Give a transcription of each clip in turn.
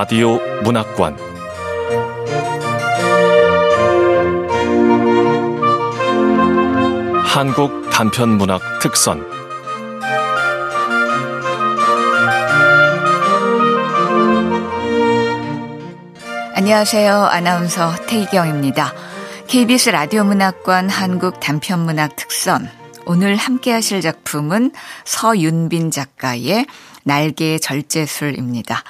라디오 문학관 한국 단편 문학 특선 안녕하세요. 아나운서 태희경입니다. KBS 라디오 문학관 한국 단편 문학 특선 오늘 함께 하실 작품은 서윤빈 작가의 날개의 절제술입니다.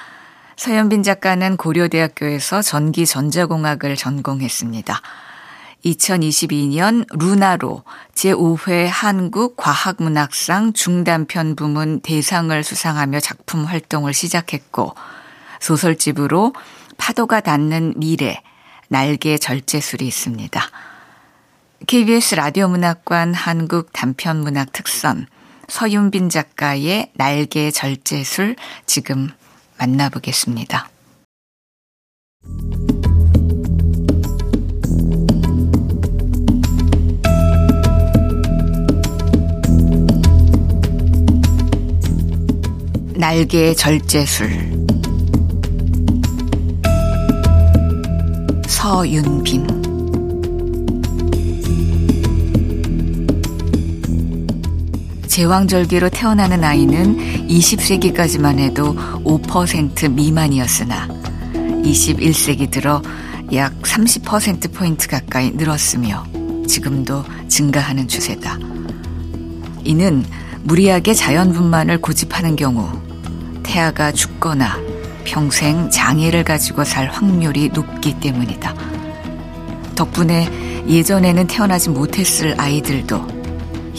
서윤빈 작가는 고려대학교에서 전기 전자공학을 전공했습니다. 2022년 루나로 제5회 한국 과학문학상 중단편 부문 대상을 수상하며 작품 활동을 시작했고 소설집으로 파도가 닿는 미래, 날개 절제술이 있습니다. KBS 라디오 문학관 한국 단편 문학 특선 서윤빈 작가의 날개 절제술 지금 만나보겠습니다. 날개 절제술 서윤빈 제왕절개로 태어나는 아이는 20세기까지만 해도 5% 미만이었으나 21세기 들어 약 30%포인트 가까이 늘었으며 지금도 증가하는 추세다. 이는 무리하게 자연분만을 고집하는 경우 태아가 죽거나 평생 장애를 가지고 살 확률이 높기 때문이다. 덕분에 예전에는 태어나지 못했을 아이들도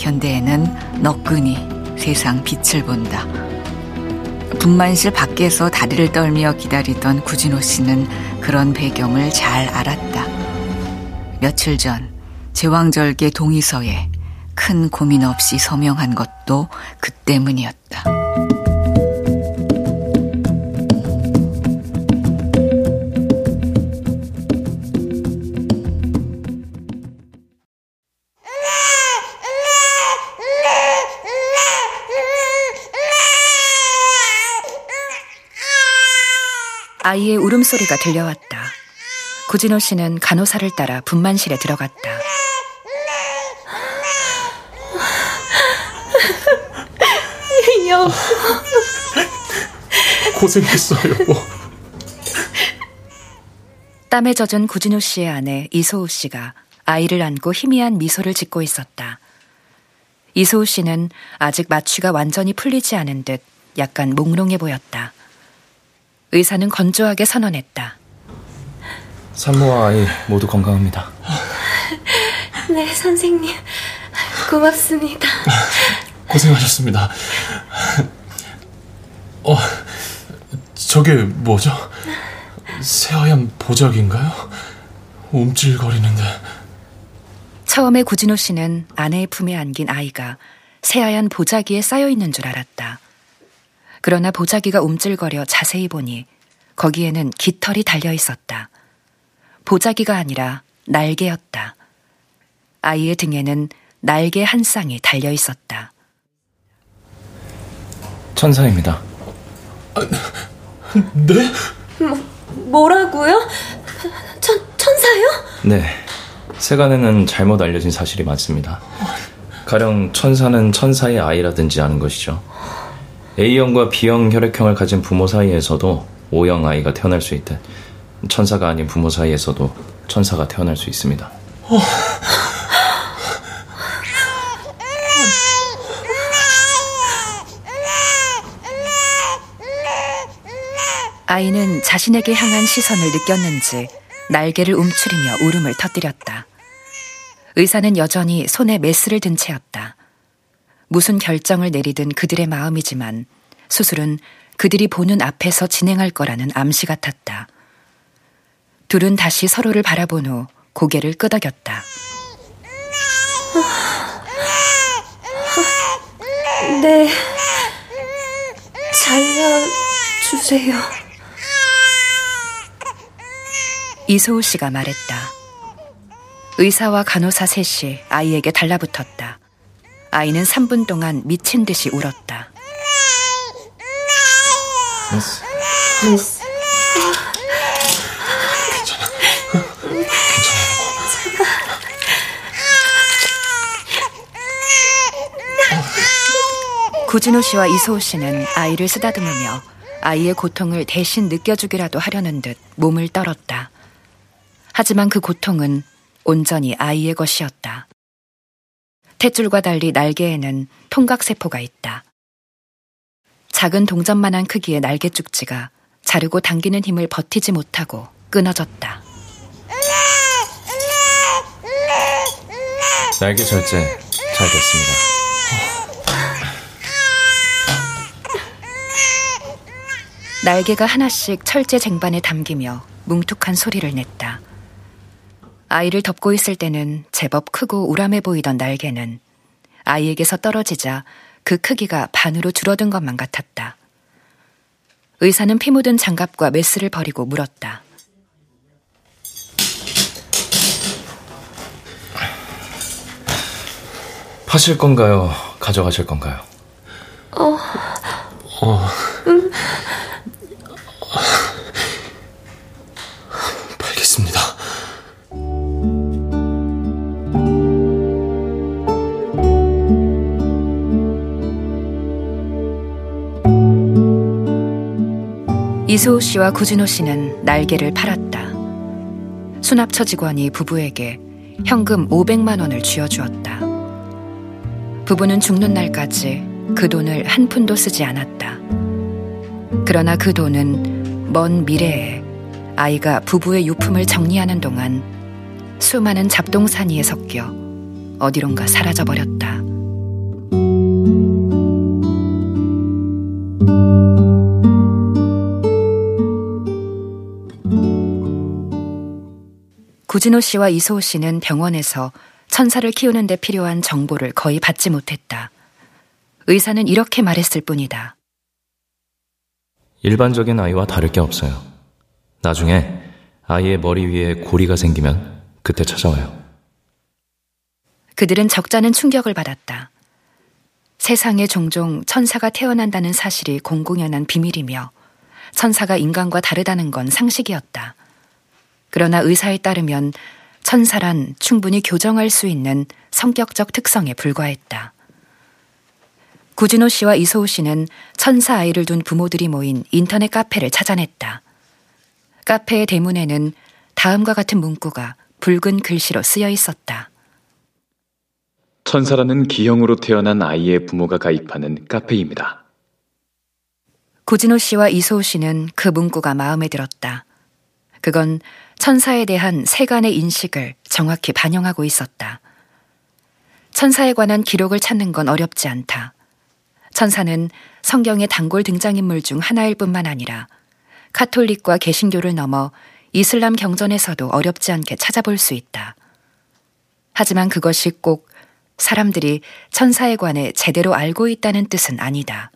현대에는 너끈히 세상 빛을 본다. 분만실 밖에서 다리를 떨며 기다리던 구진호 씨는 그런 배경을 잘 알았다. 며칠 전 제왕절개 동의서에 큰 고민 없이 서명한 것도 그 때문이었다. 아이의 울음소리가 들려왔다. 구진호 씨는 간호사를 따라 분만실에 들어갔다. 여 고생했어요. 땀에 젖은 구진호 씨의 아내 이소우 씨가 아이를 안고 희미한 미소를 짓고 있었다. 이소우 씨는 아직 마취가 완전히 풀리지 않은 듯 약간 몽롱해 보였다. 의사는 건조하게 선언했다. 산모와 아이 모두 건강합니다. 네, 선생님. 고맙습니다. 고생하셨습니다. 어, 저게 뭐죠? 새하얀 보자기인가요? 움찔거리는데. 처음에 구진호 씨는 아내의 품에 안긴 아이가 새하얀 보자기에 쌓여 있는 줄 알았다. 그러나 보자기가 움찔거려 자세히 보니 거기에는 깃털이 달려 있었다. 보자기가 아니라 날개였다. 아이의 등에는 날개 한 쌍이 달려 있었다. 천사입니다. 아, 네? 뭐, 뭐라고요? 천, 천사요? 네. 세간에는 잘못 알려진 사실이 많습니다. 가령 천사는 천사의 아이라든지 하는 것이죠. A형과 B형 혈액형을 가진 부모 사이에서도 O형 아이가 태어날 수 있듯 천사가 아닌 부모 사이에서도 천사가 태어날 수 있습니다. 어. 아이는 자신에게 향한 시선을 느꼈는지 날개를 움츠리며 울음을 터뜨렸다. 의사는 여전히 손에 메스를 든 채였다. 무슨 결정을 내리든 그들의 마음이지만 수술은 그들이 보는 앞에서 진행할 거라는 암시 같았다. 둘은 다시 서로를 바라본 후 고개를 끄덕였다. 네. 잘라주세요. 이소우 씨가 말했다. 의사와 간호사 셋이 아이에게 달라붙었다. 아이는 3분 동안 미친 듯이 울었다. 미스. 미스. 구진호 씨와 이소호 씨는 아이를 쓰다듬으며 아이의 고통을 대신 느껴주기라도 하려는 듯 몸을 떨었다. 하지만 그 고통은 온전히 아이의 것이었다. 탯줄과 달리 날개에는 통각세포가 있다. 작은 동전만한 크기의 날개 쭉지가 자르고 당기는 힘을 버티지 못하고 끊어졌다. 날개 절제 잘 됐습니다. 날개가 하나씩 철제 쟁반에 담기며 뭉툭한 소리를 냈다. 아이를 덮고 있을 때는 제법 크고 우람해 보이던 날개는 아이에게서 떨어지자 그 크기가 반으로 줄어든 것만 같았다. 의사는 피 묻은 장갑과 메스를 버리고 물었다. 파실 건가요? 가져가실 건가요? 어, 어. 음, 이소우 씨와 구진호 씨는 날개를 팔았다. 수납처 직원이 부부에게 현금 500만 원을 쥐어주었다. 부부는 죽는 날까지 그 돈을 한 푼도 쓰지 않았다. 그러나 그 돈은 먼 미래에 아이가 부부의 유품을 정리하는 동안 수많은 잡동사니에 섞여 어디론가 사라져버렸다. 구진호 씨와 이소호 씨는 병원에서 천사를 키우는 데 필요한 정보를 거의 받지 못했다. 의사는 이렇게 말했을 뿐이다. 일반적인 아이와 다를 게 없어요. 나중에 아이의 머리 위에 고리가 생기면 그때 찾아와요. 그들은 적잖은 충격을 받았다. 세상에 종종 천사가 태어난다는 사실이 공공연한 비밀이며 천사가 인간과 다르다는 건 상식이었다. 그러나 의사에 따르면 천사란 충분히 교정할 수 있는 성격적 특성에 불과했다. 구진호 씨와 이소호 씨는 천사 아이를 둔 부모들이 모인 인터넷 카페를 찾아냈다. 카페의 대문에는 다음과 같은 문구가 붉은 글씨로 쓰여 있었다. 천사라는 기형으로 태어난 아이의 부모가 가입하는 카페입니다. 구진호 씨와 이소호 씨는 그 문구가 마음에 들었다. 그건 천사에 대한 세간의 인식을 정확히 반영하고 있었다. 천사에 관한 기록을 찾는 건 어렵지 않다. 천사는 성경의 단골 등장인물 중 하나일 뿐만 아니라 카톨릭과 개신교를 넘어 이슬람 경전에서도 어렵지 않게 찾아볼 수 있다. 하지만 그것이 꼭 사람들이 천사에 관해 제대로 알고 있다는 뜻은 아니다.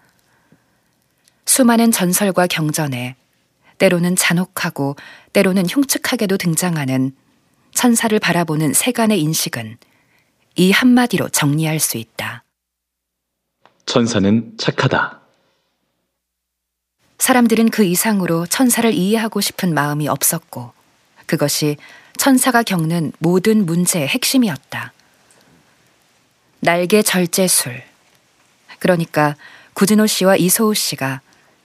수많은 전설과 경전에 때로는 잔혹하고 때로는 흉측하게도 등장하는 천사를 바라보는 세간의 인식은 이 한마디로 정리할 수 있다. 천사는 착하다. 사람들은 그 이상으로 천사를 이해하고 싶은 마음이 없었고 그것이 천사가 겪는 모든 문제의 핵심이었다. 날개 절제술. 그러니까 구진호 씨와 이소우 씨가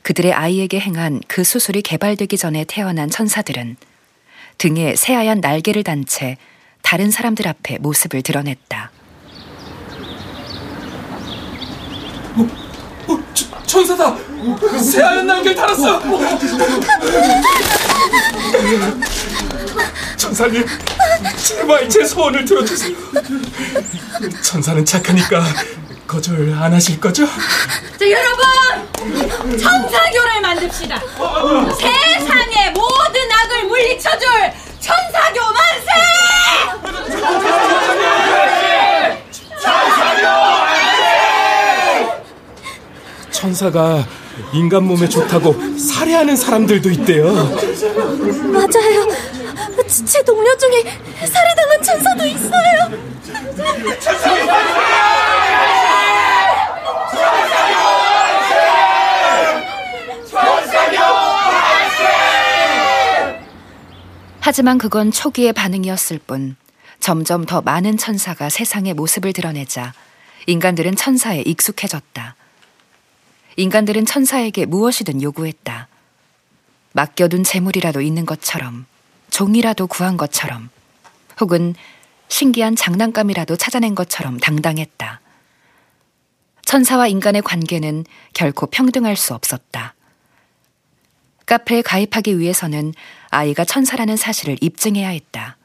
그들의 아이에게 행한 그 수술이 개발되기 전에 태어난 천사들은 등에 새하얀 날개를 단 채 다른 사람들 앞에 모습을 드러냈다. 어, 어, 저, 천사다! 새하얀 날개를 달았어! 천사님, 제발 제 소원을 들어주세요. 천사는 착하니까 거절 안 하실 거죠? 자, 여러분! 천사교를 만듭시다! 세상의 모든 악을 물리쳐줄 천사교 만세! 천사가 인간 몸에 좋다고 살해하는 사람들도 있대요. 맞아요. 제 동료 중에 살해당한 천사도 있어요. 하지만 그건 초기의 반응이었을 뿐 점점 더 많은 천사가 세상의 모습을 드러내자 인간들은 천사에 익숙해졌다. 인간들은 천사에게 무엇이든 요구했다. 맡겨둔 재물이라도 있는 것처럼, 종이라도 구한 것처럼, 혹은 신기한 장난감이라도 찾아낸 것처럼 당당했다. 천사와 인간의 관계는 결코 평등할 수 없었다. 카페에 가입하기 위해서는 아이가 천사라는 사실을 입증해야 했다.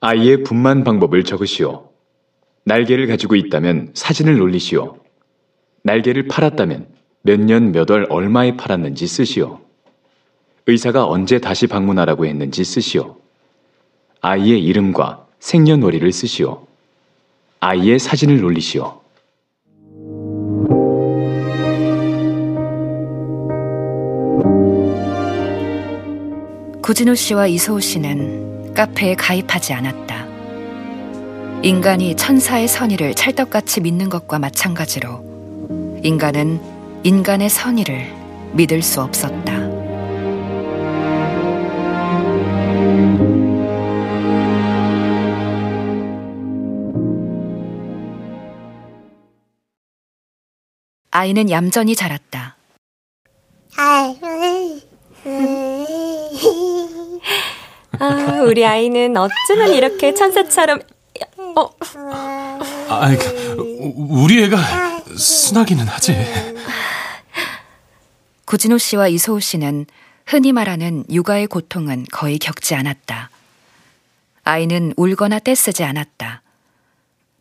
아이의 분만 방법을 적으시오. 날개를 가지고 있다면 사진을 올리시오. 날개를 팔았다면 몇 년 몇 월 얼마에 팔았는지 쓰시오. 의사가 언제 다시 방문하라고 했는지 쓰시오. 아이의 이름과 생년월일을 쓰시오. 아이의 사진을 올리시오. 구진호 씨와 이소호 씨는 카페에 가입하지 않았다. 인간이 천사의 선의를 찰떡같이 믿는 것과 마찬가지로 인간은 인간의 선의를 믿을 수 없었다. 아이는 얌전히 자랐다. 아, 우리 아이는 어쩌면 이렇게 천사처럼 어, 아, 그, 우리 애가 순하기는 하지. 구진호 씨와 이소호 씨는 흔히 말하는 육아의 고통은 거의 겪지 않았다. 아이는 울거나 떼쓰지 않았다.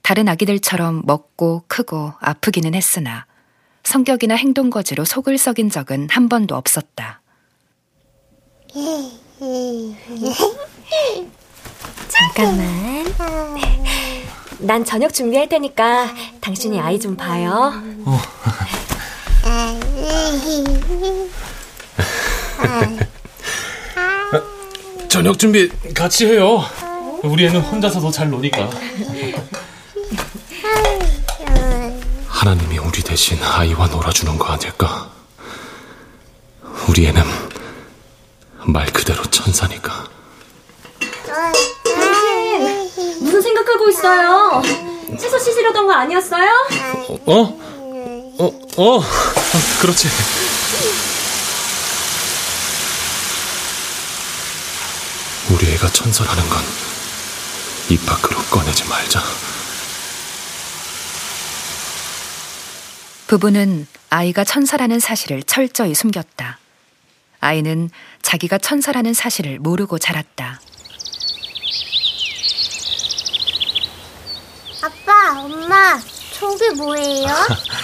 다른 아기들처럼 먹고 크고 아프기는 했으나 성격이나 행동 거지로 속을 썩인 적은 한 번도 없었다. 잠깐만. 난 저녁 준비할 테니까 당신이 아이 좀 봐요. 어. 저녁 준비 같이 해요. 우리 애는 혼자서도 잘 노니까. 하나님이 우리 대신 아이와 놀아주는 거 아닐까? 우리 애는 말 그대로 천사니까. 당신 무슨 생각하고 있어요? 채소 씻으려던 거 아니었어요? 어? 어? 어? 그렇지. 우리 애가 천사라는 건 입 밖으로 꺼내지 말자. 부부는 아이가 천사라는 사실을 철저히 숨겼다. 아이는 자기가 천사라는 사실을 모르고 자랐다. 아빠, 엄마, 저게 뭐예요?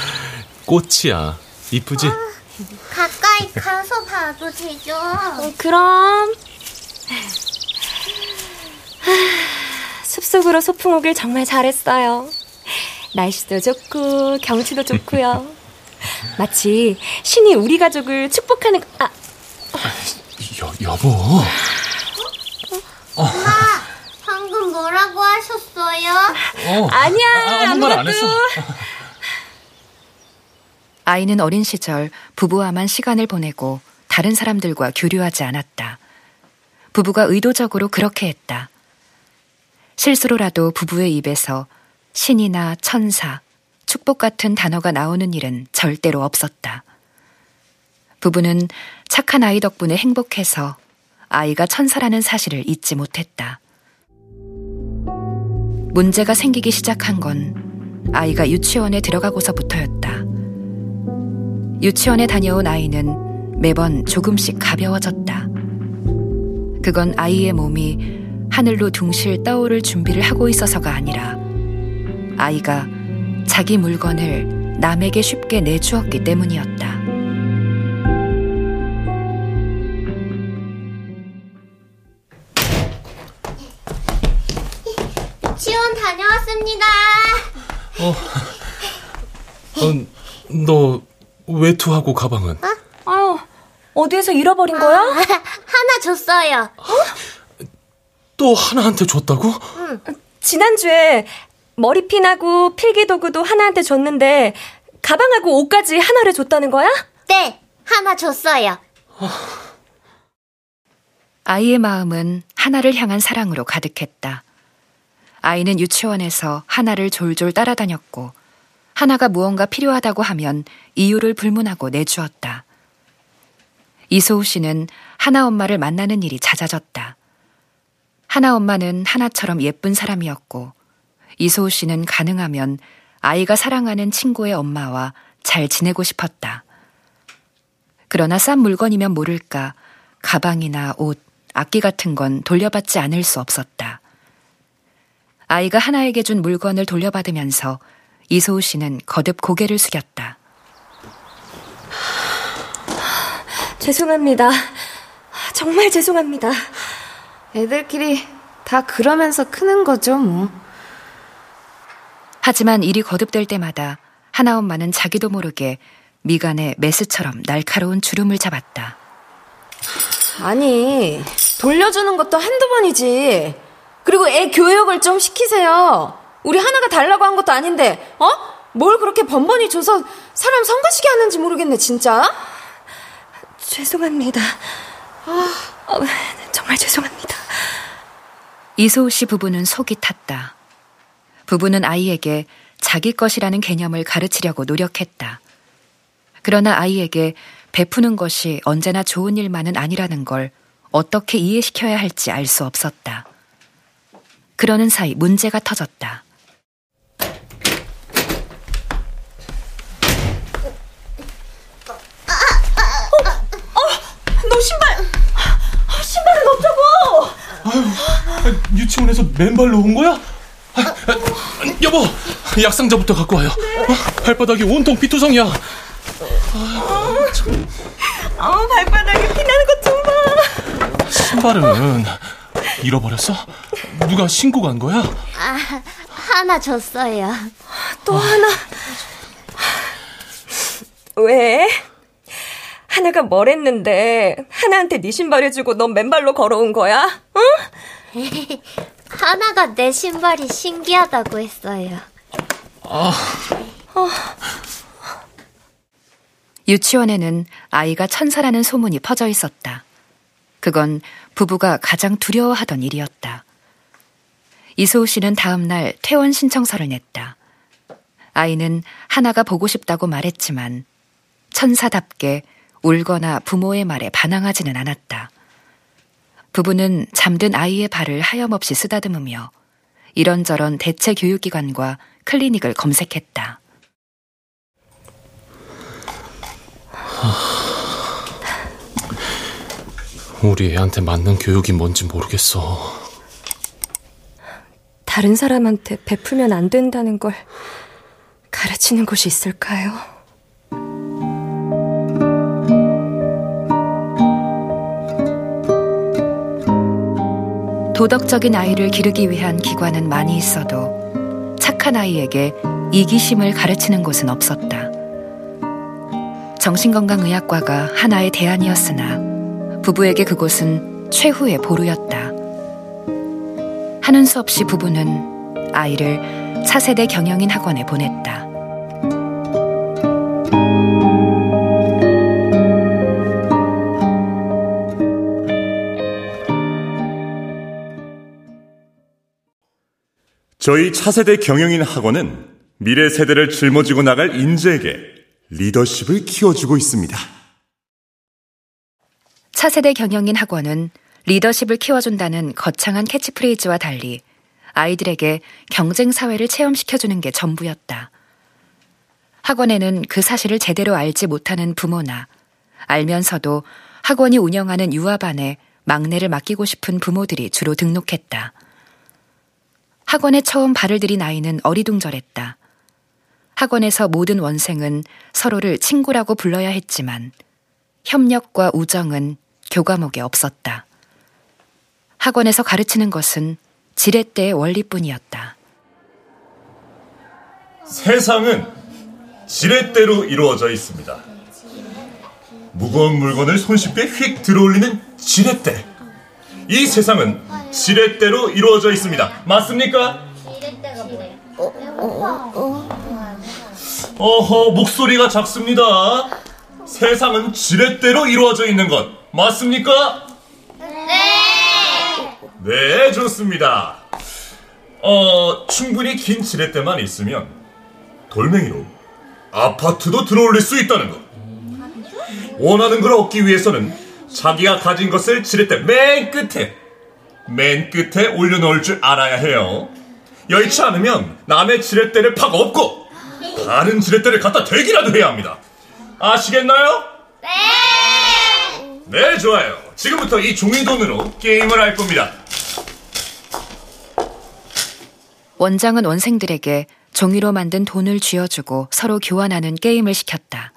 꽃이야. 이쁘지? 가까이 가서 봐도 되죠? 어, 그럼 숲속으로 소풍 오길 정말 잘했어요. 날씨도 좋고 경치도 좋고요. 마치 신이 우리 가족을 축복하는 아 여, 여보. 엄마, 방금 뭐라고 하셨어요? 어. 아니야 아, 아무 말 안 했어. 아이는 어린 시절 부부와만 시간을 보내고 다른 사람들과 교류하지 않았다. 부부가 의도적으로 그렇게 했다. 실수로라도 부부의 입에서 신이나 천사, 축복 같은 단어가 나오는 일은 절대로 없었다. 부부는 착한 아이 덕분에 행복해서 아이가 천사라는 사실을 잊지 못했다. 문제가 생기기 시작한 건 아이가 유치원에 들어가고서부터였다. 유치원에 다녀온 아이는 매번 조금씩 가벼워졌다. 그건 아이의 몸이 하늘로 둥실 떠오를 준비를 하고 있어서가 아니라 아이가 자기 물건을 남에게 쉽게 내주었기 때문이었다. 왔습니다. 어, 너 외투하고 가방은? 아유 어디에서 잃어버린 거야? 하나 줬어요. 또 하나한테 줬다고? 지난주에 머리핀하고 필기도구도 하나한테 줬는데 가방하고 옷까지 하나를 줬다는 거야? 네, 하나 줬어요. 아이의 마음은 하나를 향한 사랑으로 가득했다. 아이는 유치원에서 하나를 졸졸 따라다녔고 하나가 무언가 필요하다고 하면 이유를 불문하고 내주었다. 이소우 씨는 하나 엄마를 만나는 일이 잦아졌다. 하나 엄마는 하나처럼 예쁜 사람이었고 이소우 씨는 가능하면 아이가 사랑하는 친구의 엄마와 잘 지내고 싶었다. 그러나 싼 물건이면 모를까 가방이나 옷, 악기 같은 건 돌려받지 않을 수 없었다. 아이가 하나에게 준 물건을 돌려받으면서 이소우 씨는 거듭 고개를 숙였다. 죄송합니다. 정말 죄송합니다. 애들끼리 다 그러면서 크는 거죠, 뭐. 하지만 일이 거듭될 때마다 하나 엄마는 자기도 모르게 미간에 메스처럼 날카로운 주름을 잡았다. 아니, 돌려주는 것도 한두 번이지. 그리고 애 교육을 좀 시키세요. 우리 하나가 달라고 한 것도 아닌데, 어? 뭘 그렇게 번번이 줘서 사람 성가시게 하는지 모르겠네, 진짜. 죄송합니다. 아, 어, 정말 죄송합니다. 이소우 씨 부부는 속이 탔다. 부부는 아이에게 자기 것이라는 개념을 가르치려고 노력했다. 그러나 아이에게 베푸는 것이 언제나 좋은 일만은 아니라는 걸 어떻게 이해시켜야 할지 알 수 없었다. 그러는 사이 문제가 터졌다. 너 신발! 아, 신발은 없다고! 아유, 유치원에서 맨발로 온 거야? 아, 아, 여보, 약상자부터 갖고 와요. 어, 발바닥이 온통 피투성이야. 아, 참. 어, 발바닥에 피나는 것 좀 봐. 신발은 잃어버렸어? 누가 신고 간 거야? 아, 하나 줬어요. 또 하나. 왜? 하나가 뭘 했는데 하나한테 네 신발 해주고 넌 맨발로 걸어온 거야? 응? 하나가 내 신발이 신기하다고 했어요. 아. 어. 유치원에는 아이가 천사라는 소문이 퍼져 있었다. 그건 부부가 가장 두려워하던 일이었다. 이소우 씨는 다음 날 퇴원 신청서를 냈다. 아이는 하나가 보고 싶다고 말했지만 천사답게 울거나 부모의 말에 반항하지는 않았다. 부부는 잠든 아이의 발을 하염없이 쓰다듬으며 이런저런 대체 교육기관과 클리닉을 검색했다. 우리 애한테 맞는 교육이 뭔지 모르겠어. 다른 사람한테 베풀면 안 된다는 걸 가르치는 곳이 있을까요? 도덕적인 아이를 기르기 위한 기관은 많이 있어도 착한 아이에게 이기심을 가르치는 곳은 없었다. 정신건강의학과가 하나의 대안이었으나 부부에게 그곳은 최후의 보루였다. 하는 수 없이 부부는 아이를 차세대 경영인 학원에 보냈다. 저희 차세대 경영인 학원은 미래 세대를 짊어지고 나갈 인재에게 리더십을 키워주고 있습니다. 차세대 경영인 학원은 리더십을 키워준다는 거창한 캐치프레이즈와 달리 아이들에게 경쟁 사회를 체험시켜주는 게 전부였다. 학원에는 그 사실을 제대로 알지 못하는 부모나 알면서도 학원이 운영하는 유아반에 막내를 맡기고 싶은 부모들이 주로 등록했다. 학원에 처음 발을 들인 아이는 어리둥절했다. 학원에서 모든 원생은 서로를 친구라고 불러야 했지만 협력과 우정은 교과목에 없었다. 학원에서 가르치는 것은 지렛대의 원리뿐이었다. 세상은 지렛대로 이루어져 있습니다. 무거운 물건을 손쉽게 휙 들어올리는 지렛대. 이 세상은 지렛대로 이루어져 있습니다. 맞습니까? 어허, 목소리가 작습니다. 세상은 지렛대로 이루어져 있는 것. 맞습니까? 네! 네, 좋습니다. 어, 충분히 긴 지렛대만 있으면 돌멩이로 아파트도 들어올릴 수 있다는 것. 원하는 걸 얻기 위해서는 자기가 가진 것을 지렛대 맨 끝에, 맨 끝에 올려놓을 줄 알아야 해요. 여의치 않으면 남의 지렛대를 팍 엎고 다른 지렛대를 갖다 대기라도 해야 합니다. 아시겠나요? 네! 네, 좋아요. 지금부터 이 종이돈으로 게임을 할 겁니다. 원장은 원생들에게 종이로 만든 돈을 쥐어주고 서로 교환하는 게임을 시켰다.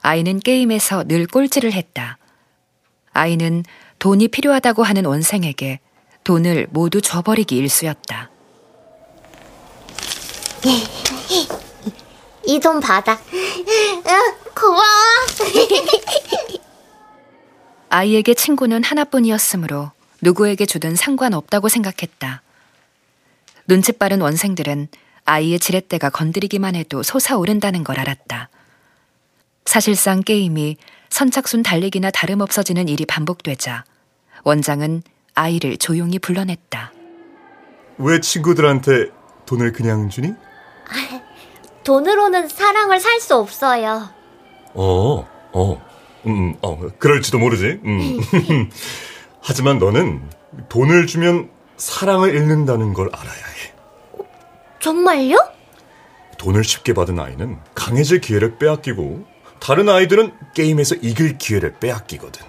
아이는 게임에서 늘 꼴찌를 했다. 아이는 돈이 필요하다고 하는 원생에게 돈을 모두 줘버리기 일쑤였다. 이 돈 받아. 응, 고마워. 아이에게 친구는 하나뿐이었으므로 누구에게 주든 상관없다고 생각했다. 눈치 빠른 원생들은 아이의 지렛대가 건드리기만 해도 솟아오른다는 걸 알았다. 사실상 게임이 선착순 달리기나 다름없어지는 일이 반복되자 원장은 아이를 조용히 불러냈다. 왜 친구들한테 돈을 그냥 주니? 돈으로는 사랑을 살 수 없어요. 어, 어, 음, 어, 그럴지도 모르지. 음. 하지만 너는 돈을 주면 사랑을 잃는다는 걸 알아야 해. 정말요? 돈을 쉽게 받은 아이는 강해질 기회를 빼앗기고 다른 아이들은 게임에서 이길 기회를 빼앗기거든.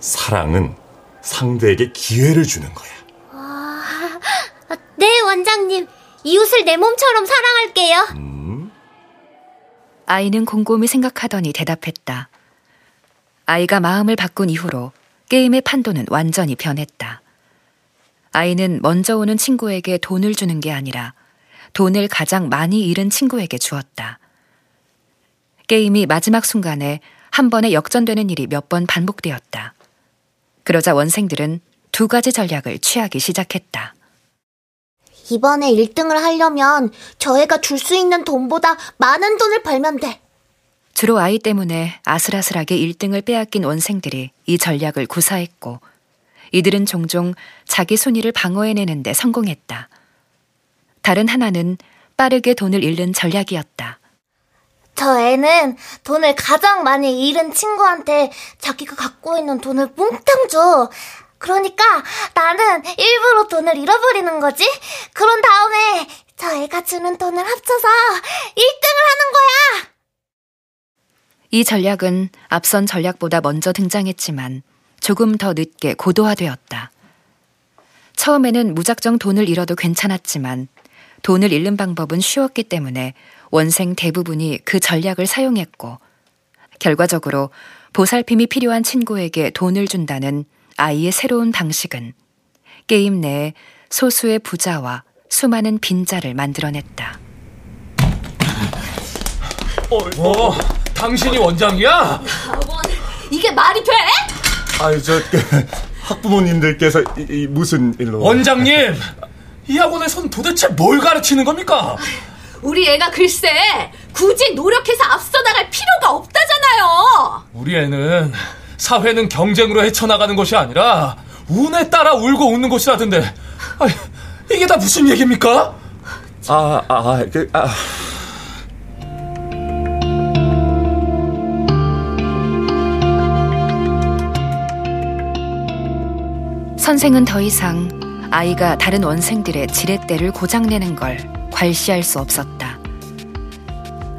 사랑은 상대에게 기회를 주는 거야. 아, 네, 원장님. 이웃을 내 몸처럼 사랑할게요. 음? 아이는 곰곰이 생각하더니 대답했다. 아이가 마음을 바꾼 이후로 게임의 판도는 완전히 변했다. 아이는 먼저 오는 친구에게 돈을 주는 게 아니라 돈을 가장 많이 잃은 친구에게 주었다. 게임이 마지막 순간에 한 번에 역전되는 일이 몇 번 반복되었다. 그러자 원생들은 두 가지 전략을 취하기 시작했다. 이번에 1등을 하려면 저희가 줄 수 있는 돈보다 많은 돈을 벌면 돼. 주로 아이 때문에 아슬아슬하게 1등을 빼앗긴 원생들이 이 전략을 구사했고 이들은 종종 자기 순위를 방어해내는데 성공했다. 다른 하나는 빠르게 돈을 잃는 전략이었다. 저 애는 돈을 가장 많이 잃은 친구한테 자기가 갖고 있는 돈을 몽땅 줘. 그러니까 나는 일부러 돈을 잃어버리는 거지. 그런 다음에 저 애가 주는 돈을 합쳐서 1등을 하는 거야. 이 전략은 앞선 전략보다 먼저 등장했지만 조금 더 늦게 고도화되었다. 처음에는 무작정 돈을 잃어도 괜찮았지만 돈을 잃는 방법은 쉬웠기 때문에 원생 대부분이 그 전략을 사용했고 결과적으로 보살핌이 필요한 친구에게 돈을 준다는 아이의 새로운 방식은 게임 내에 소수의 부자와 수많은 빈자를 만들어냈다. 어, 당신이 원장이야? 이게 말이 돼? 아니, 저, 학부모님들께서 이, 이 무슨 일로. 원장님! 이 학원에선 도대체 뭘 가르치는 겁니까? 우리 애가 글쎄 굳이 노력해서 앞서 나갈 필요가 없다잖아요. 우리 애는 사회는 경쟁으로 헤쳐나가는 것이 아니라 운에 따라 울고 웃는 것이라던데. 아니, 이게 다 무슨 얘기입니까? 아, 아, 그, 아. 선생은 더 이상 아이가 다른 원생들의 지렛대를 고장내는 걸 괄시할 수 없었다.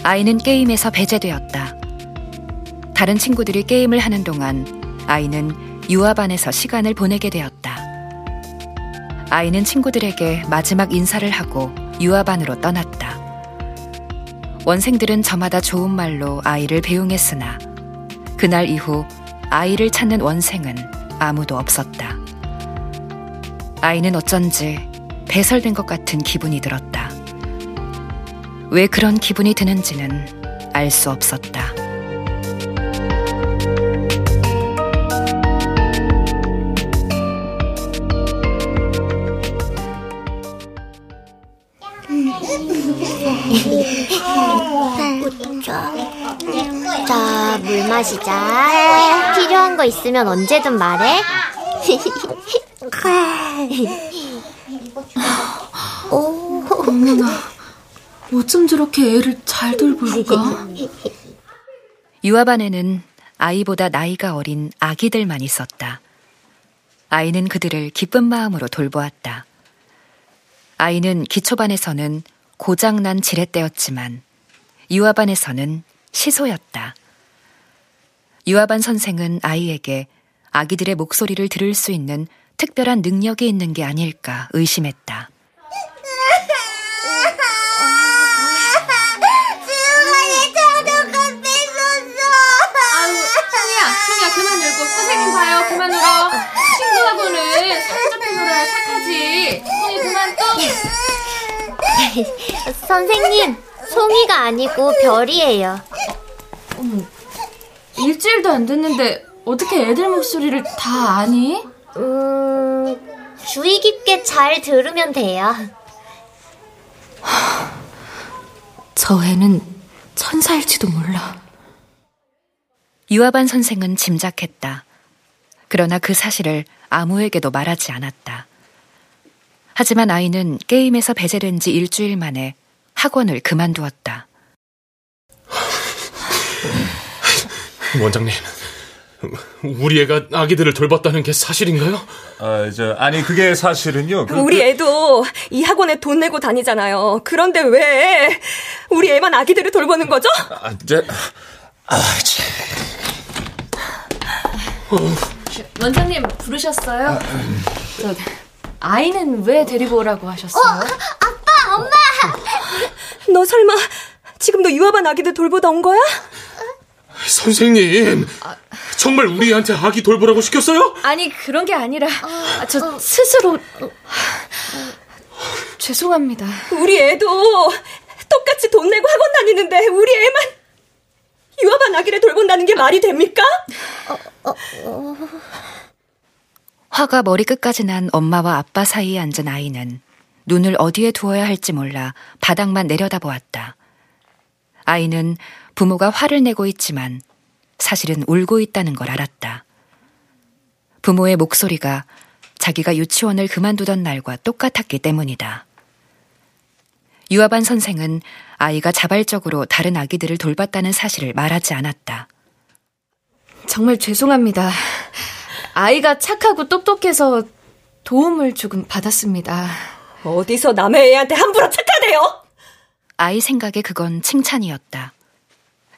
아이는 게임에서 배제되었다. 다른 친구들이 게임을 하는 동안 아이는 유아반에서 시간을 보내게 되었다. 아이는 친구들에게 마지막 인사를 하고 유아반으로 떠났다. 원생들은 저마다 좋은 말로 아이를 배웅했으나 그날 이후 아이를 찾는 원생은 아무도 없었다. 아이는 어쩐지 배설된 것 같은 기분이 들었다. 왜 그런 기분이 드는지는 알 수 없었다. 마시자. 필요한 거 있으면 언제든 말해. 오, 어쩜 저렇게 애를 잘 돌볼까? 유아반에는 아이보다 나이가 어린 아기들만 있었다. 아이는 그들을 기쁜 마음으로 돌보았다. 아이는 기초반에서는 고장난 지렛대였지만 유아반에서는 시소였다. 유아반 선생은 아이에게 아기들의 목소리를 들을 수 있는 특별한 능력이 있는 게 아닐까 의심했다. 승희야, 그만 울고 선생님 봐요. 그만 울어. 친구하고는 사이좋게 놀아야 착하지. 승희 그만 또. 선생님, 송이가 아니고 별이에요. 어머, 일주일도 안 됐는데 어떻게 애들 목소리를 다 아니? 음, 주의 깊게 잘 들으면 돼요. 저 애는 천사일지도 몰라. 유아반 선생은 짐작했다. 그러나 그 사실을 아무에게도 말하지 않았다. 하지만 아이는 게임에서 배제된 지 일주일 만에 학원을 그만두었다. 원장님, 우리 애가 아기들을 돌봤다는 게 사실인가요? 아, 저, 아니, 그게 사실은요. 그, 우리 애도 이 학원에 돈 내고 다니잖아요. 그런데 왜 우리 애만 아기들을 돌보는 거죠? 아, 저, 아, 참. 원장님 부르셨어요? 저, 아이는 왜 데리고 오라고 하셨어요? 어, 아빠, 엄마! 너 설마 지금도 유아반 아기들 돌보다 온 거야? 선생님, 정말 우리한테 아기 돌보라고 시켰어요? 아니 그런 게 아니라 아, 저 스스로 죄송합니다. 우리 애도 똑같이 돈 내고 학원 다니는데 우리 애만 유아반 아기를 돌본다는 게 말이 됩니까? 화가 머리끝까지 난 엄마와 아빠 사이에 앉은 아이는 눈을 어디에 두어야 할지 몰라 바닥만 내려다보았다. 아이는 부모가 화를 내고 있지만 사실은 울고 있다는 걸 알았다. 부모의 목소리가 자기가 유치원을 그만두던 날과 똑같았기 때문이다. 유아반 선생은 아이가 자발적으로 다른 아기들을 돌봤다는 사실을 말하지 않았다. 정말 죄송합니다. 아이가 착하고 똑똑해서 도움을 조금 받았습니다. 어디서 남의 애한테 함부로 착하대요? 아이 생각에 그건 칭찬이었다.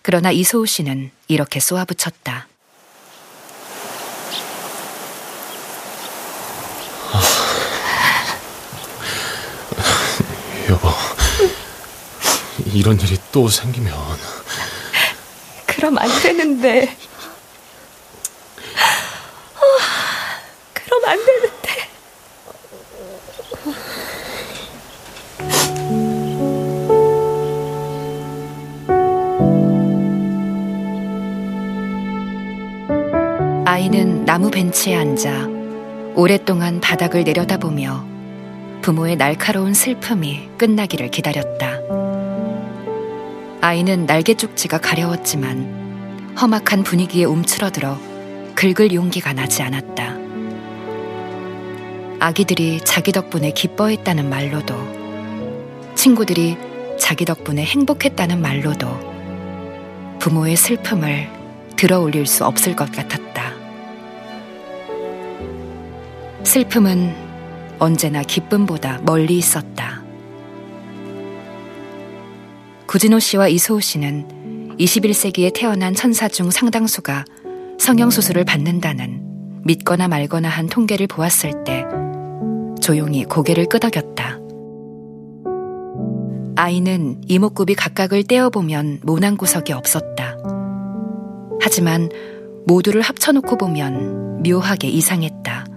그러나 이소우 씨는 이렇게 쏘아붙였다. 여보, 이런 일이 또 생기면 그럼 안 되는데. 그럼 안 되는데. 아이는 나무 벤치에 앉아 오랫동안 바닥을 내려다보며 부모의 날카로운 슬픔이 끝나기를 기다렸다. 아이는 날개 쪽지가 가려웠지만 험악한 분위기에 움츠러들어 긁을 용기가 나지 않았다. 아기들이 자기 덕분에 기뻐했다는 말로도 친구들이 자기 덕분에 행복했다는 말로도 부모의 슬픔을 들어 올릴 수 없을 것 같았다. 슬픔은 언제나 기쁨보다 멀리 있었다. 구진호 씨와 이소우 씨는 21세기에 태어난 천사 중 상당수가 성형수술을 받는다는 믿거나 말거나 한 통계를 보았을 때 조용히 고개를 끄덕였다. 아이는 이목구비 각각을 떼어보면 모난 구석이 없었다. 하지만 모두를 합쳐놓고 보면 묘하게 이상했다.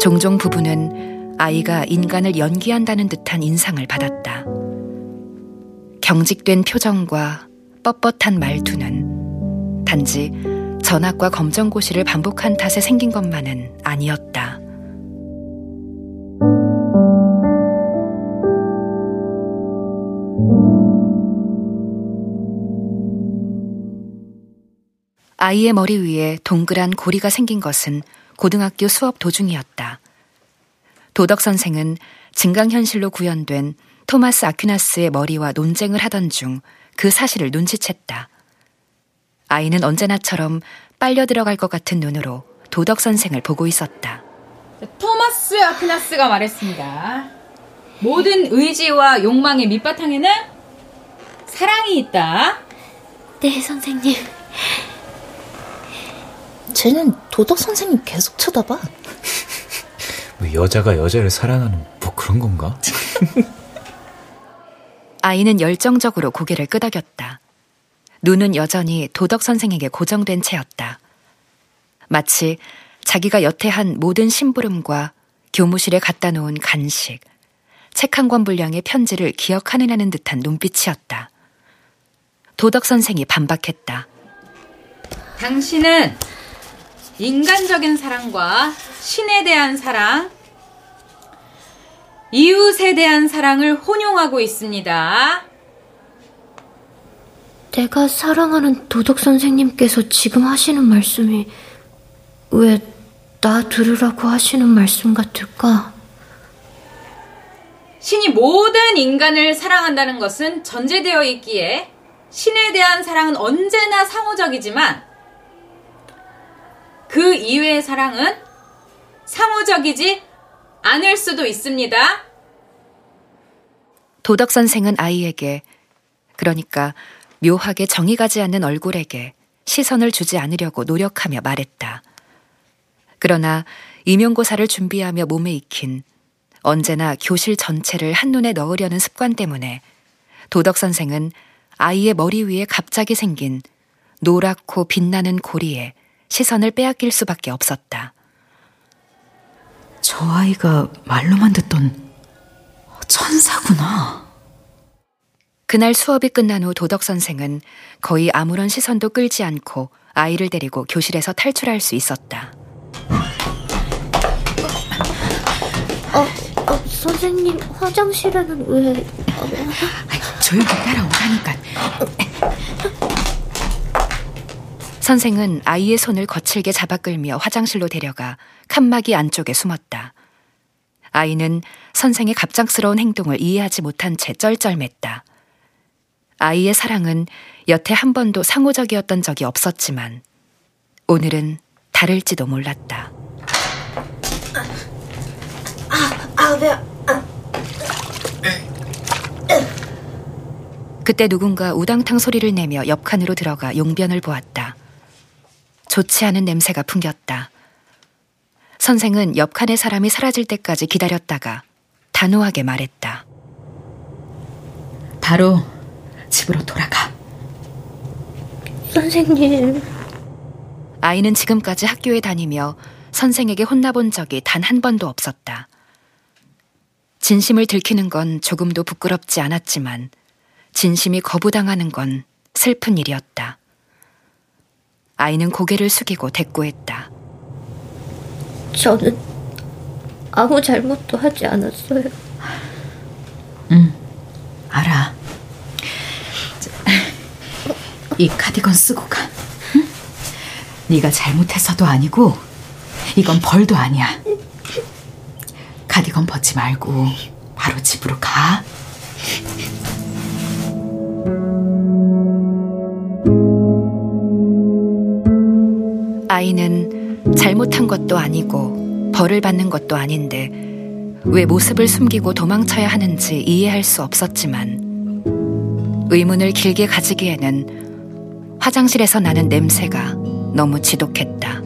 종종 부부는 아이가 인간을 연기한다는 듯한 인상을 받았다. 경직된 표정과 뻣뻣한 말투는 단지 전학과 검정고시를 반복한 탓에 생긴 것만은 아니었다. 아이의 머리 위에 동그란 고리가 생긴 것은 고등학교 수업 도중이었다. 도덕 선생은 증강현실로 구현된 토마스 아퀴나스의 머리와 논쟁을 하던 중 그 사실을 눈치챘다. 아이는 언제나처럼 빨려 들어갈 것 같은 눈으로 도덕 선생을 보고 있었다. 토마스 아퀴나스가 말했습니다. 모든 의지와 욕망의 밑바탕에는 사랑이 있다. 네, 선생님. 쟤는 도덕 선생님 계속 쳐다봐. 뭐 여자가 여자를 사랑하는 뭐 그런 건가? 아이는 열정적으로 고개를 끄덕였다. 눈은 여전히 도덕 선생에게 고정된 채였다. 마치 자기가 여태 한 모든 심부름과 교무실에 갖다 놓은 간식, 책 한 권 분량의 편지를 기억하느냐는 듯한 눈빛이었다. 도덕 선생이 반박했다. 당신은 인간적인 사랑과 신에 대한 사랑, 이웃에 대한 사랑을 혼용하고 있습니다. 내가 사랑하는 도덕 선생님께서 지금 하시는 말씀이 왜 나 들으라고 하시는 말씀 같을까? 신이 모든 인간을 사랑한다는 것은 전제되어 있기에 신에 대한 사랑은 언제나 상호적이지만 그 이외의 사랑은 상호적이지 않을 수도 있습니다. 도덕 선생은 아이에게 그러니까 묘하게 정이 가지 않는 얼굴에게 시선을 주지 않으려고 노력하며 말했다. 그러나 임용고사를 준비하며 몸에 익힌 언제나 교실 전체를 한눈에 넣으려는 습관 때문에 도덕 선생은 아이의 머리 위에 갑자기 생긴 노랗고 빛나는 고리에 시선을 빼앗길 수밖에 없었다. 저 아이가 말로만 듣던 천사구나. 그날 수업이 끝난 후 도덕 선생은 거의 아무런 시선도 끌지 않고 아이를 데리고 교실에서 탈출할 수 있었다. 어, 어, 선생님 화장실에는 왜? 조용히 따라오라니까. 선생은 아이의 손을 거칠게 잡아 끌며 화장실로 데려가 칸막이 안쪽에 숨었다. 아이는 선생의 갑작스러운 행동을 이해하지 못한 채 쩔쩔맸다. 아이의 사랑은 여태 한 번도 상호적이었던 적이 없었지만 오늘은 다를지도 몰랐다. 아, 왜? 아. 그때 누군가 우당탕 소리를 내며 옆 칸으로 들어가 용변을 보았다. 좋지 않은 냄새가 풍겼다. 선생은 옆칸의 사람이 사라질 때까지 기다렸다가 단호하게 말했다. 바로 집으로 돌아가. 선생님. 아이는 지금까지 학교에 다니며 선생에게 혼나본 적이 단 한 번도 없었다. 진심을 들키는 건 조금도 부끄럽지 않았지만 진심이 거부당하는 건 슬픈 일이었다. 아이는 고개를 숙이고 대꾸했다. 저는 아무 잘못도 하지 않았어요. 응, 알아. 이 카디건 쓰고 가. 응? 네가 잘못해서도 아니고 이건 벌도 아니야. 카디건 벗지 말고 바로 집으로 가. 아이는 잘못한 것도 아니고 벌을 받는 것도 아닌데 왜 모습을 숨기고 도망쳐야 하는지 이해할 수 없었지만 의문을 길게 가지기에는 화장실에서 나는 냄새가 너무 지독했다.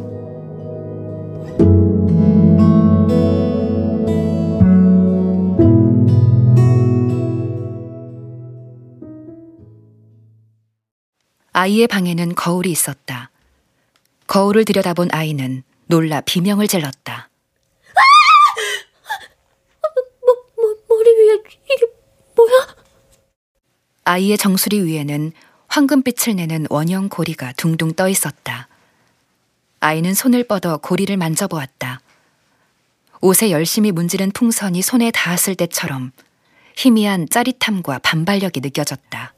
아이의 방에는 거울이 있었다. 거울을 들여다본 아이는 놀라 비명을 질렀다. 뭐, 뭐, 머리 위에 이게 뭐야? 아이의 정수리 위에는 황금빛을 내는 원형 고리가 둥둥 떠 있었다. 아이는 손을 뻗어 고리를 만져보았다. 옷에 열심히 문지른 풍선이 손에 닿았을 때처럼 희미한 짜릿함과 반발력이 느껴졌다.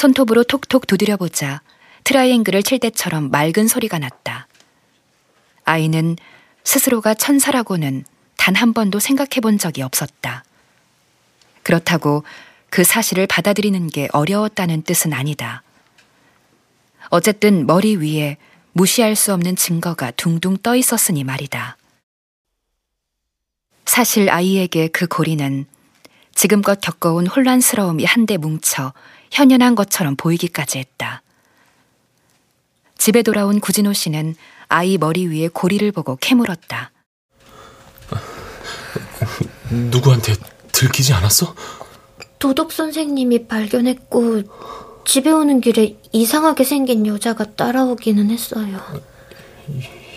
손톱으로 톡톡 두드려보자 트라이앵글을 칠 때처럼 맑은 소리가 났다. 아이는 스스로가 천사라고는 단 한 번도 생각해 본 적이 없었다. 그렇다고 그 사실을 받아들이는 게 어려웠다는 뜻은 아니다. 어쨌든 머리 위에 무시할 수 없는 증거가 둥둥 떠 있었으니 말이다. 사실 아이에게 그 고리는 지금껏 겪어온 혼란스러움이 한데 뭉쳐 현연한 것처럼 보이기까지 했다. 집에 돌아온 구진호 씨는 아이 머리 위에 고리를 보고 캐물었다. 누구한테 들키지 않았어? 도덕 선생님이 발견했고 집에 오는 길에 이상하게 생긴 여자가 따라오기는 했어요.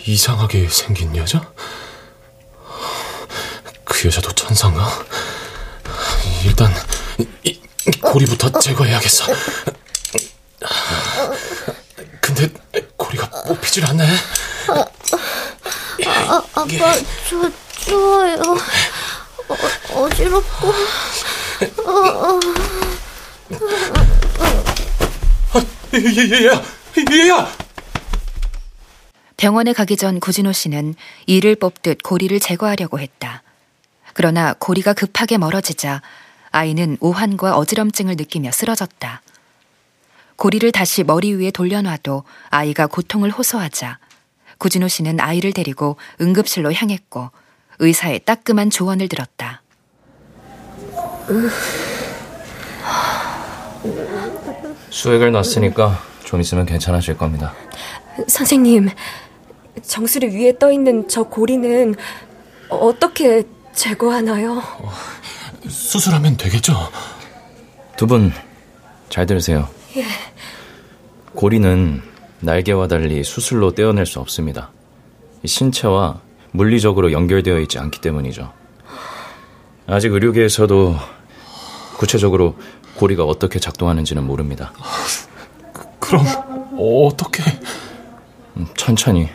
이 상하게 생긴 여자? 그 여자도 천사인가? 일단 이, 이 고리부터 제거해야겠어. 근데 고리가 뽑히질 않네. 아, 아, 아빠, 저 추워요. 어, 어지럽고. 어, 어. 얘야, 얘야. 병원에 가기 전 구진호 씨는 이를 뽑듯 고리를 제거하려고 했다. 그러나 고리가 급하게 멀어지자 아이는 오한과 어지럼증을 느끼며 쓰러졌다. 고리를 다시 머리 위에 돌려놔도 아이가 고통을 호소하자 구진호 씨는 아이를 데리고 응급실로 향했고 의사의 따끔한 조언을 들었다. 수액을 놨으니까 좀 있으면 괜찮아질 겁니다. 선생님, 정수리 위에 떠 있는 저 고리는 어떻게 제거하나요? 수술하면 되겠죠? 두 분 잘 들으세요. 예. 고리는 날개와 달리 수술로 떼어낼 수 없습니다. 신체와 물리적으로 연결되어 있지 않기 때문이죠. 아직 의료계에서도 구체적으로 고리가 어떻게 작동하는지는 모릅니다. 그럼 어떻게? 음, 천천히,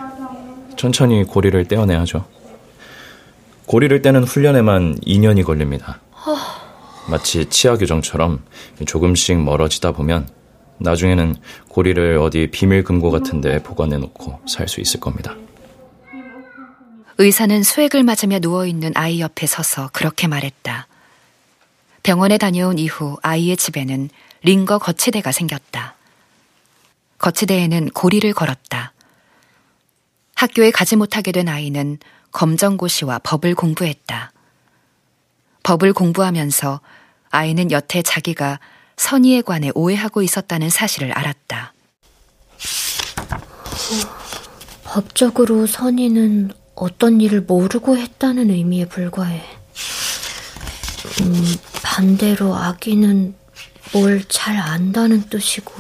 천천히 고리를 떼어내야죠. 고리를 떼는 훈련에만 2년이 걸립니다. 마치 치아 교정처럼 조금씩 멀어지다 보면 나중에는 고리를 어디 비밀 금고 같은 데 보관해 놓고 살 수 있을 겁니다. 의사는 수액을 맞으며 누워 있는 아이 옆에 서서 그렇게 말했다. 병원에 다녀온 이후 아이의 집에는 링거 거치대가 생겼다. 거치대에는 고리를 걸었다. 학교에 가지 못하게 된 아이는 검정고시와 법을 공부했다. 법을 공부하면서 아이는 여태 자기가 선의에 관해 오해하고 있었다는 사실을 알았다. 법적으로 선의는 어떤 일을 모르고 했다는 의미에 불과해. 음, 반대로 악의는 뭘 잘 안다는 뜻이고.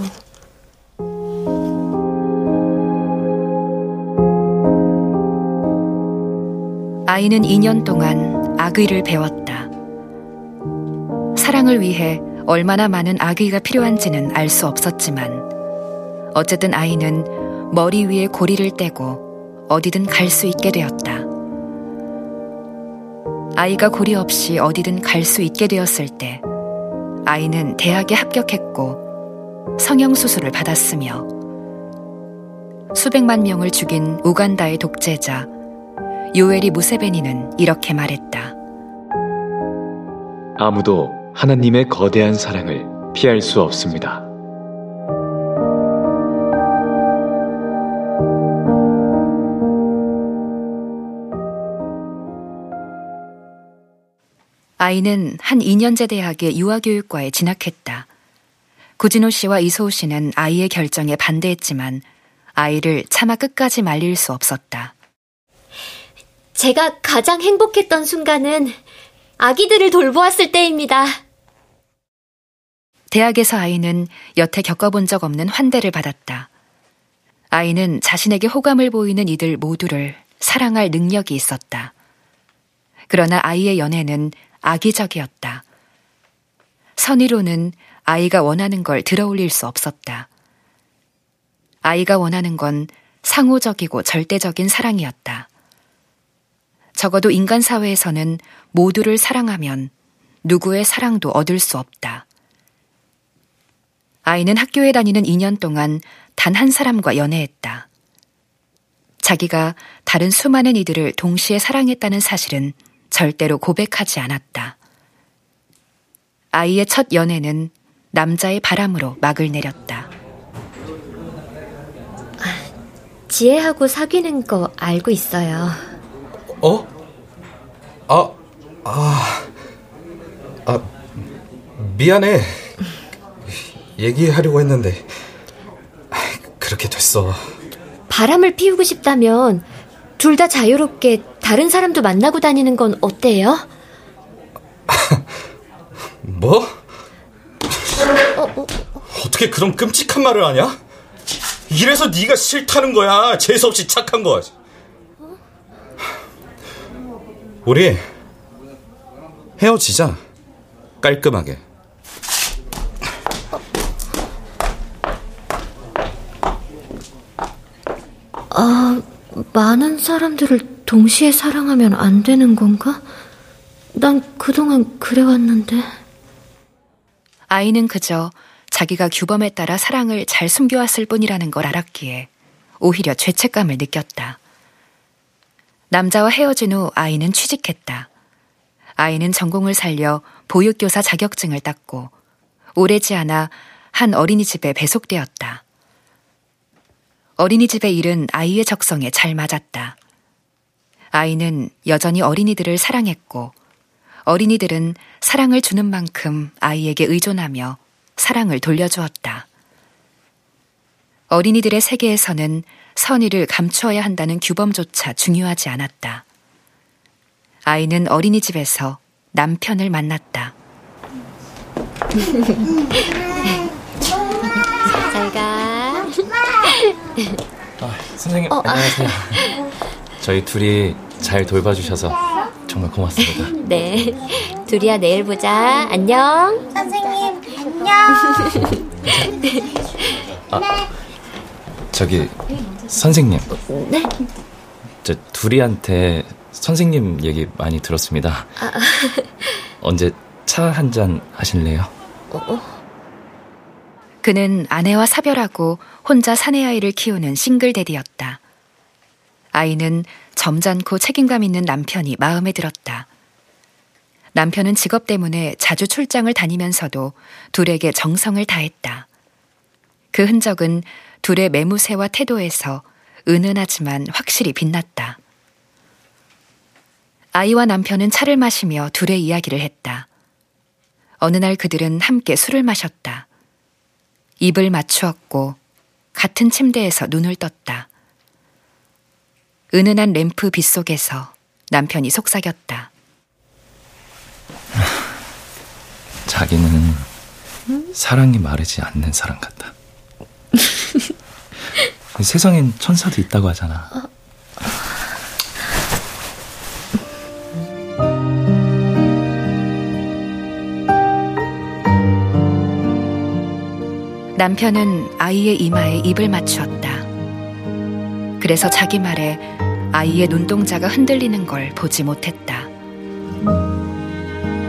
아이는 2년 동안 악의를 배웠다. 사랑을 위해 얼마나 많은 악의가 필요한지는 알 수 없었지만, 어쨌든 아이는 머리 위에 고리를 떼고 어디든 갈 수 있게 되었다. 아이가 고리 없이 어디든 갈 수 있게 되었을 때, 아이는 대학에 합격했고 성형수술을 받았으며, 수백만 명을 죽인 우간다의 독재자 요에리 무세베니는 이렇게 말했다. 아무도 하나님의 거대한 사랑을 피할 수 없습니다. 아이는 한 2년제 대학의 유아교육과에 진학했다. 구진호 씨와 이소우 씨는 아이의 결정에 반대했지만 아이를 차마 끝까지 말릴 수 없었다. 제가 가장 행복했던 순간은 아기들을 돌보았을 때입니다. 대학에서 아이는 여태 겪어본 적 없는 환대를 받았다. 아이는 자신에게 호감을 보이는 이들 모두를 사랑할 능력이 있었다. 그러나 아이의 연애는 악의적이었다. 선의로는 아이가 원하는 걸 들어올릴 수 없었다. 아이가 원하는 건 상호적이고 절대적인 사랑이었다. 적어도 인간 사회에서는 모두를 사랑하면 누구의 사랑도 얻을 수 없다. 아이는 학교에 다니는 2년 동안 단 한 사람과 연애했다. 자기가 다른 수많은 이들을 동시에 사랑했다는 사실은 절대로 고백하지 않았다. 아이의 첫 연애는 남자의 바람으로 막을 내렸다. 지혜하고 사귀는 거 알고 있어요. 어? 아, 아, 아, 미안해. 얘기하려고 했는데, 그렇게 됐어. 바람을 피우고 싶다면, 둘 다 자유롭게 다른 사람도 만나고 다니는 건 어때요? 뭐? 어떻게 그런 끔찍한 말을 하냐? 이래서 네가 싫다는 거야. 재수 없이 착한 거. 우리 헤어지자. 깔끔하게. 아, 많은 사람들을 동시에 사랑하면 안 되는 건가? 난 그동안 그래왔는데. 아이는 그저 자기가 규범에 따라 사랑을 잘 숨겨왔을 뿐이라는 걸 알았기에 오히려 죄책감을 느꼈다. 남자와 헤어진 후 아이는 취직했다. 아이는 전공을 살려 보육교사 자격증을 땄고 오래지 않아 한 어린이집에 배속되었다. 어린이집의 일은 아이의 적성에 잘 맞았다. 아이는 여전히 어린이들을 사랑했고 어린이들은 사랑을 주는 만큼 아이에게 의존하며 사랑을 돌려주었다. 어린이들의 세계에서는 선의를 감추어야 한다는 규범조차 중요하지 않았다. 아이는 어린이집에서 남편을 만났다. 잘 가. 아, 선생님, 어, 아. 안녕하세요. 저희 둘이 잘 돌봐주셔서 정말 고맙습니다. 네. 둘이야 내일 보자. 안녕. 선생님, 안녕. 아, 저기, 선생님. 네. 저 둘이한테 선생님 얘기 많이 들었습니다. 아, 언제 차 한 잔 하실래요? 어, 그는 아내와 사별하고 혼자 사내 아이를 키우는 싱글데디였다. 아이는 점잖고 책임감 있는 남편이 마음에 들었다. 남편은 직업 때문에 자주 출장을 다니면서도 둘에게 정성을 다했다. 그 흔적은 둘의 매무새와 태도에서 은은하지만 확실히 빛났다. 아이와 남편은 차를 마시며 둘의 이야기를 했다. 어느 날 그들은 함께 술을 마셨다. 입을 맞추었고 같은 침대에서 눈을 떴다. 은은한 램프 빛 속에서 남편이 속삭였다. 자기는 사랑이 마르지 않는 사람 같다. 세상엔 천사도 있다고 하잖아. 남편은 아이의 이마에 입을 맞추었다. 그래서 자기 말에 아이의 눈동자가 흔들리는 걸 보지 못했다.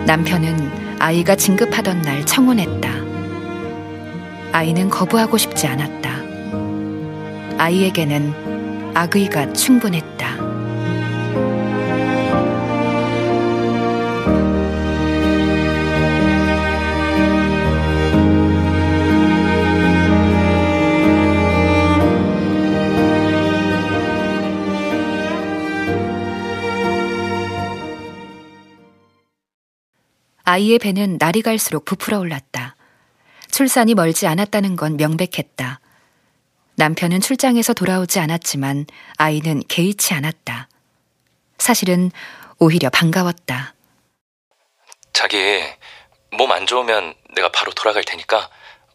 남편은 아이가 진급하던 날 청혼했다. 아이는 거부하고 싶지 않았다. 아이에게는 악의가 충분했다. 아이의 배는 날이 갈수록 부풀어 올랐다. 출산이 멀지 않았다는 건 명백했다. 남편은 출장에서 돌아오지 않았지만 아이는 개의치 않았다. 사실은 오히려 반가웠다. 자기 몸 안 좋으면 내가 바로 돌아갈 테니까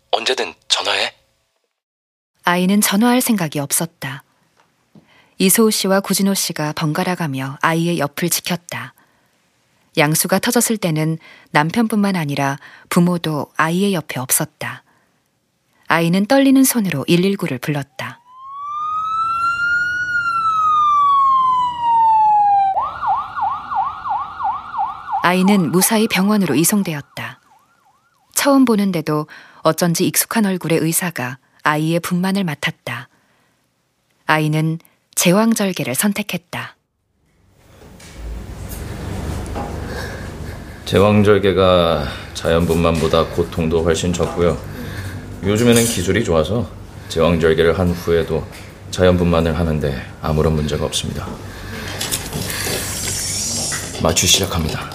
언제든 전화해. 아이는 전화할 생각이 없었다. 이소우 씨와 구진호 씨가 번갈아 가며 아이의 옆을 지켰다. 양수가 터졌을 때는 남편뿐만 아니라 부모도 아이의 옆에 없었다. 아이는 떨리는 손으로 119를 불렀다. 아이는 무사히 병원으로 이송되었다. 처음 보는데도 어쩐지 익숙한 얼굴의 의사가 아이의 분만을 맡았다. 아이는 제왕절개를 선택했다. 제왕절개가 자연분만보다 고통도 훨씬 적고요. 요즘에는 기술이 좋아서 제왕절개를 한 후에도 자연분만을 하는데 아무런 문제가 없습니다. 마취 시작합니다.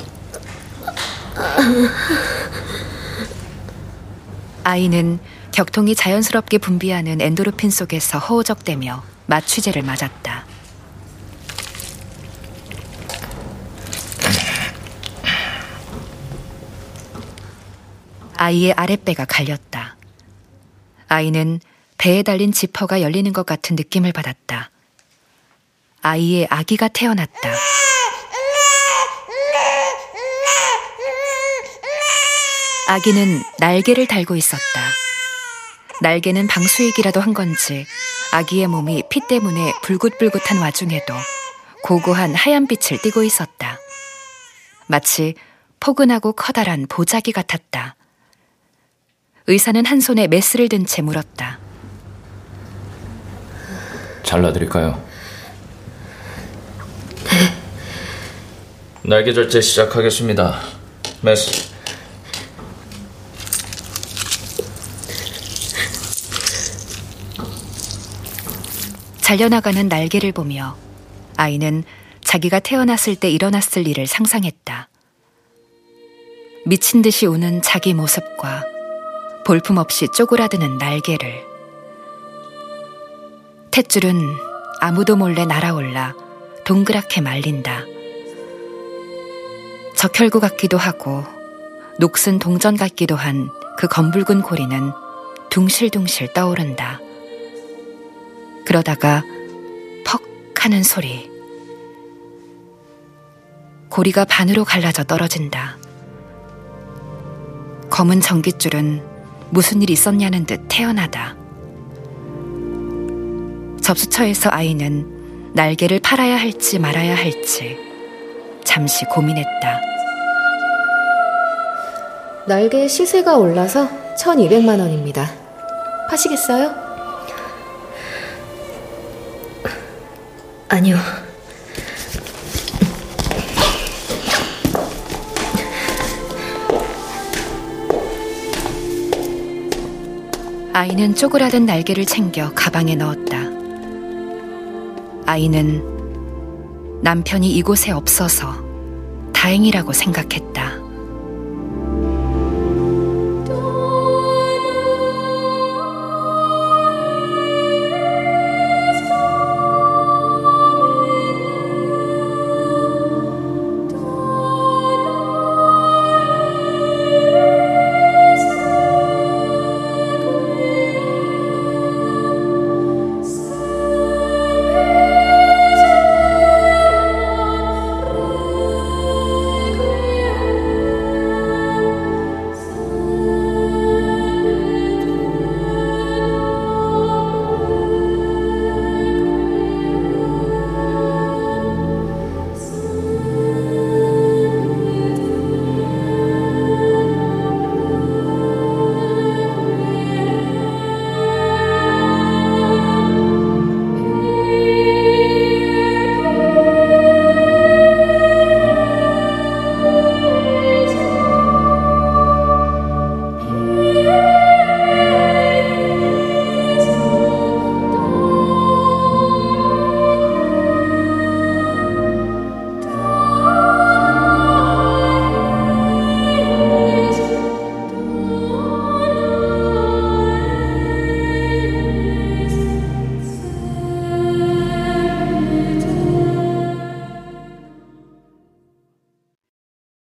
아이는 격통이 자연스럽게 분비하는 엔도르핀 속에서 허우적대며 마취제를 맞았다. 아이의 아랫배가 갈렸다. 아이는 배에 달린 지퍼가 열리는 것 같은 느낌을 받았다. 아이의 아기가 태어났다. 아기는 날개를 달고 있었다. 날개는 방수익이라도 한 건지 아기의 몸이 피 때문에 불긋불긋한 와중에도 고고한 하얀 빛을 띠고 있었다. 마치 포근하고 커다란 보자기 같았다. 의사는 한 손에 메스를 든 채 물었다. 잘라드릴까요? 날개 절제 시작하겠습니다. 메스. 잘려나가는 날개를 보며 아이는 자기가 태어났을 때 일어났을 일을 상상했다. 미친 듯이 우는 자기 모습과 볼품없이 쪼그라드는 날개를. 탯줄은 아무도 몰래 날아올라 동그랗게 말린다. 적혈구 같기도 하고 녹슨 동전 같기도 한 그 검붉은 고리는 둥실둥실 떠오른다. 그러다가 퍽 하는 소리. 고리가 반으로 갈라져 떨어진다. 검은 전깃줄은 무슨 일 있었냐는 듯 태어나다. 접수처에서 아이는 날개를 팔아야 할지 말아야 할지 잠시 고민했다. 날개 시세가 올라서 1200만 원입니다. 파시겠어요? 아니요. 아이는 쪼그라든 날개를 챙겨 가방에 넣었다. 아이는 남편이 이곳에 없어서 다행이라고 생각했다.